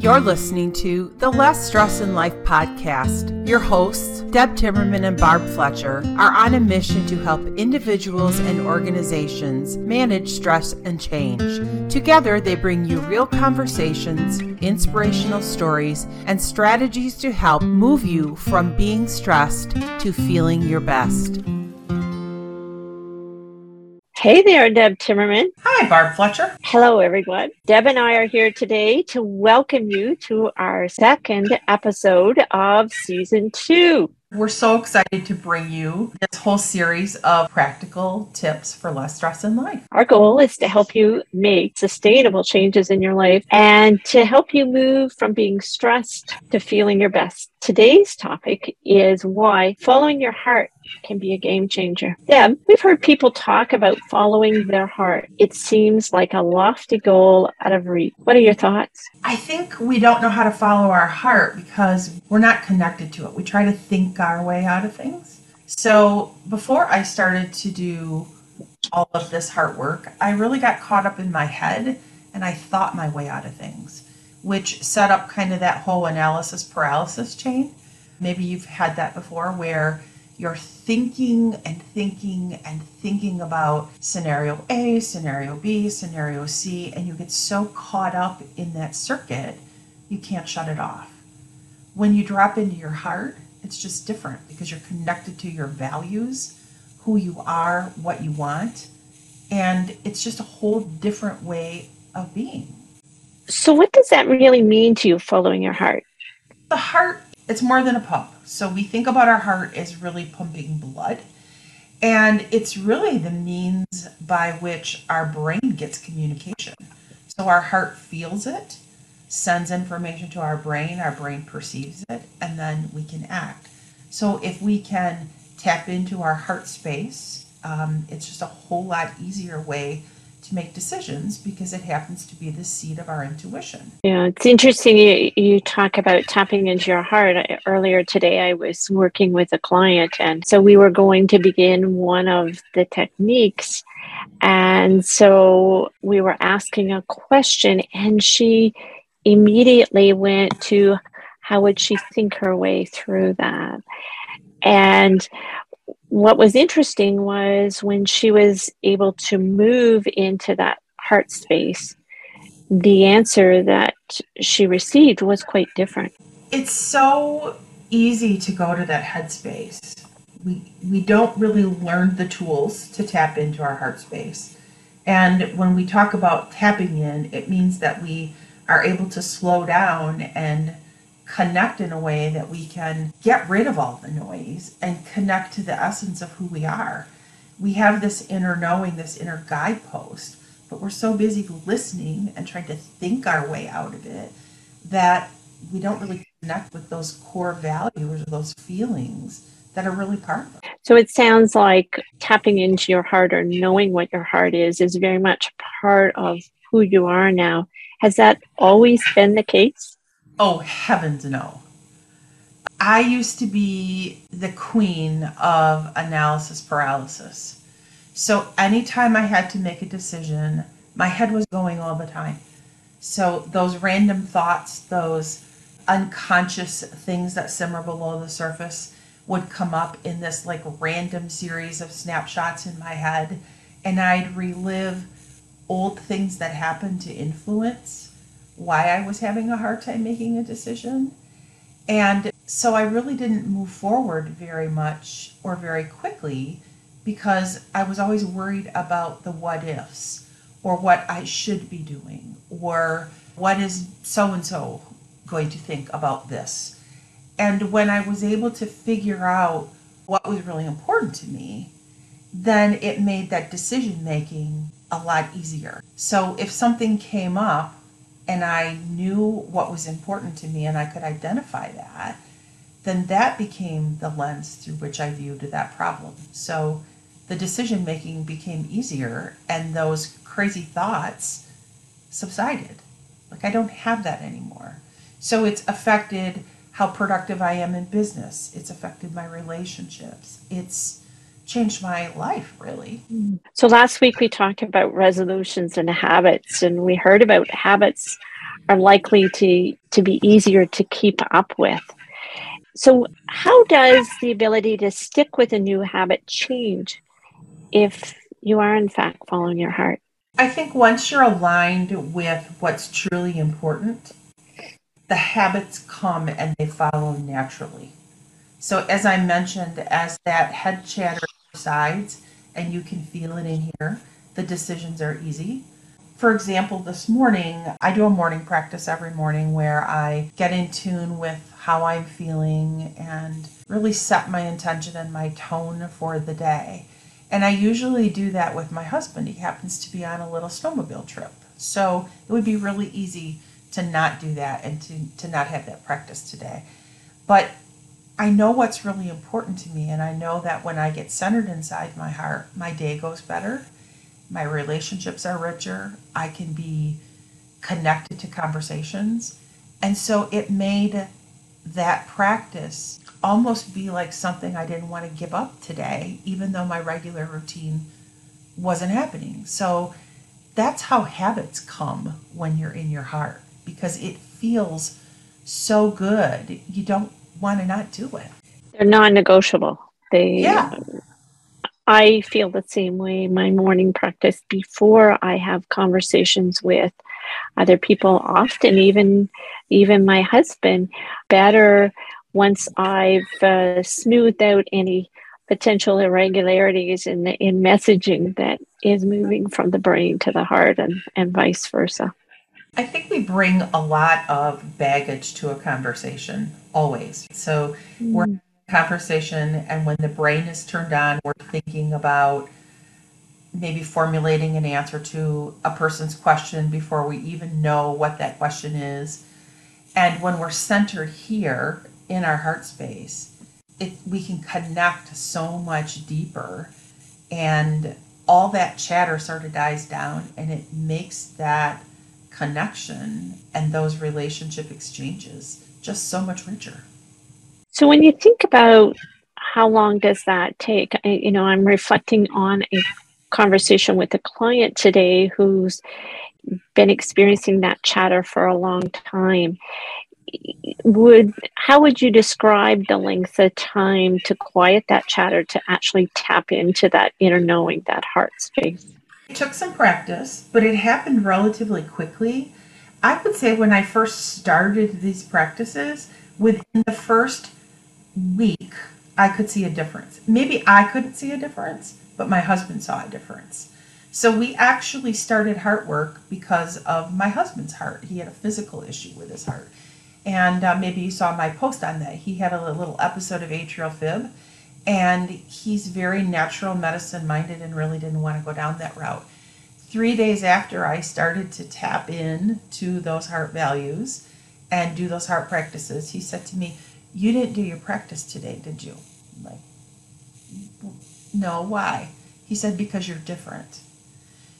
You're listening to the Less Stress in Life podcast. Your hosts, Deb Timmerman and Barb Fletcher, are on a mission to help individuals and organizations manage stress and change. Together, they bring you real conversations, inspirational stories, and strategies to help move you from being stressed to feeling your best. Hey there, Deb Timmerman. Hi, Barb Fletcher. Hello, everyone. Deb and I are here today to welcome you to our second episode of season two. We're so excited to bring you this whole series of practical tips for less stress in life. Our goal is to help you make sustainable changes in your life and to help you move from being stressed to feeling your best. Today's topic is why following your heart can be a game changer. Deb, we've heard people talk about following their heart. It seems like a lofty goal out of reach. What are your thoughts? I think we don't know how to follow our heart because we're not connected to it. We try to think our way out of things. So before I started to do all of this heart work, I really got caught up in my head and I thought my way out of things, which set up kind of that whole analysis paralysis chain. Maybe you've had that before where you're thinking and thinking and thinking about scenario A, scenario B, scenario C, and you get so caught up in that circuit, you can't shut it off. When you drop into your heart, it's just different because you're connected to your values, who you are, what you want, and it's just a whole different way of being. So, what does that really mean to you, following your heart? The heart, it's more than a pump so we think about our heart as really pumping blood. And it's really the means by which our brain gets communication. So our heart feels it, sends information to our brain, our brain perceives it, and then we can act. So if we can tap into our heart space, um, it's just a whole lot easier way to make decisions because it happens to be the seat of our intuition. Yeah, it's interesting you, you talk about tapping into your heart. Earlier today, I was working with a client, and so we were going to begin one of the techniques. And so we were asking a question, and she immediately went to how would she think her way through that? And what was interesting was when she was able to move into that heart space, the answer that she received was quite different. It's so easy to go to that headspace. We we don't really learn the tools to tap into our heart space. And when we talk about tapping in, it means that we are able to slow down and connect in a way that we can get rid of all the noise and connect to the essence of who we are. We have this inner knowing, this inner guidepost, but we're so busy listening and trying to think our way out of it that we don't really connect with those core values or those feelings that are really part of it. So it sounds like tapping into your heart or knowing what your heart is is very much part of who you are now. Has that always been the case? Oh, heavens no. I used to be the queen of analysis paralysis. So anytime I had to make a decision, my head was going all the time. So those random thoughts, those unconscious things that simmer below the surface would come up in this like random series of snapshots in my head and I'd relive old things that happened to influence why I was having a hard time making a decision. And so I really didn't move forward very much or very quickly because I was always worried about the what ifs or what I should be doing or what is so and so going to think about this. And when I was able to figure out what was really important to me, then it made that decision making a lot easier. So if something came up and I knew what was important to me and I could identify that, then that became the lens through which I viewed that problem. So the decision making became easier and those crazy thoughts subsided. Like I don't have that anymore. So it's affected how productive I am in business. It's affected my relationships. It's changed my life really. So last week we talked about resolutions and habits and we heard about habits are likely to, to be easier to keep up with. So, how does the ability to stick with a new habit change if you are, in fact, following your heart? I think once you're aligned with what's truly important, the habits come and they follow naturally. So, as I mentioned, as that head chatter subsides and you can feel it in here, the decisions are easy. For example, this morning, I do a morning practice every morning where I get in tune with how I'm feeling and really set my intention and my tone for the day. And I usually do that with my husband. He happens to be on a little snowmobile trip. So it would be really easy to not do that and to, to not have that practice today. But I know what's really important to me, and I know that when I get centered inside my heart, my day goes better, my relationships are richer, I can be connected to conversations. And so it made that practice almost be like something I didn't want to give up today, even though my regular routine wasn't happening. So that's how habits come when you're in your heart because it feels so good. You don't want to not do it. They're non negotiable. They, yeah. I feel the same way. My morning practice before I have conversations with other people, often even even my husband, better once I've uh, smoothed out any potential irregularities in the, in messaging that is moving from the brain to the heart and, and vice versa. I think we bring a lot of baggage to a conversation always. So mm. we're conversation and when the brain is turned on, we're thinking about maybe formulating an answer to a person's question before we even know what that question is. And when we're centered here in our heart space, it, we can connect so much deeper and all that chatter sort of dies down and it makes that connection and those relationship exchanges just so much richer. So when you think about how long does that take? I, you know, I'm reflecting on a conversation with a client today who's been experiencing that chatter for a long time would how would you describe the length of time to quiet that chatter to actually tap into that inner knowing that heart space it took some practice but it happened relatively quickly i would say when i first started these practices within the first week i could see a difference maybe i couldn't see a difference but my husband saw a difference so we actually started heart work because of my husband's heart he had a physical issue with his heart and uh, maybe you saw my post on that. He had a little episode of atrial fib, and he's very natural medicine minded and really didn't want to go down that route. Three days after I started to tap in to those heart values and do those heart practices, he said to me, You didn't do your practice today, did you? I'm like, no, why? He said, Because you're different.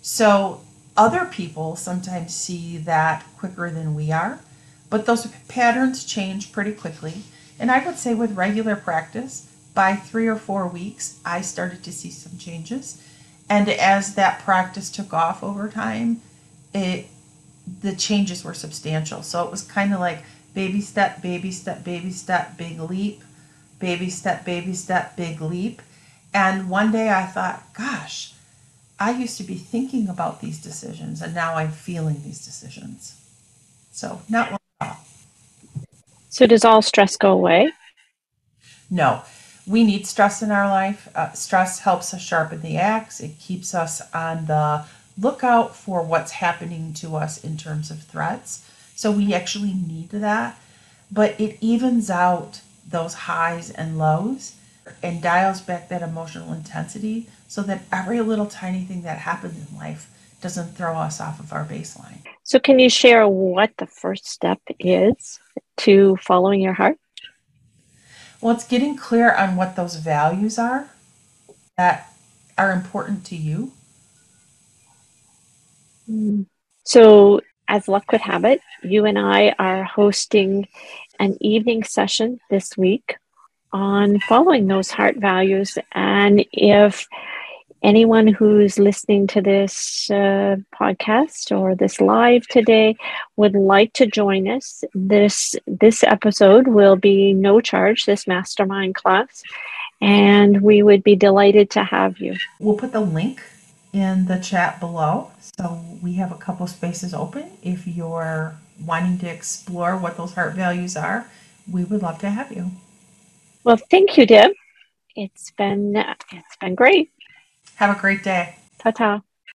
So other people sometimes see that quicker than we are but those patterns change pretty quickly. And I would say with regular practice, by three or four weeks, I started to see some changes. And as that practice took off over time, it the changes were substantial. So it was kind of like baby step, baby step, baby step, big leap, baby step, baby step, big leap. And one day I thought, gosh, I used to be thinking about these decisions and now I'm feeling these decisions. So not at all. so, does all stress go away? No. We need stress in our life. Uh, stress helps us sharpen the axe, it keeps us on the lookout for what's happening to us in terms of threats. So, we actually need that. But it evens out those highs and lows and dials back that emotional intensity so that every little tiny thing that happens in life doesn't throw us off of our baseline. So, can you share what the first step is to following your heart? Well, it's getting clear on what those values are that are important to you. So, as luck would have it, you and I are hosting an evening session this week on following those heart values. And if anyone who's listening to this uh, podcast or this live today would like to join us, this this episode will be no charge. This mastermind class, and we would be delighted to have you. We'll put the link in the chat below. So we have a couple spaces open. If you're wanting to explore what those heart values are, we would love to have you. Well, thank you, Deb. It's been it's been great. Have a great day. Ta ta.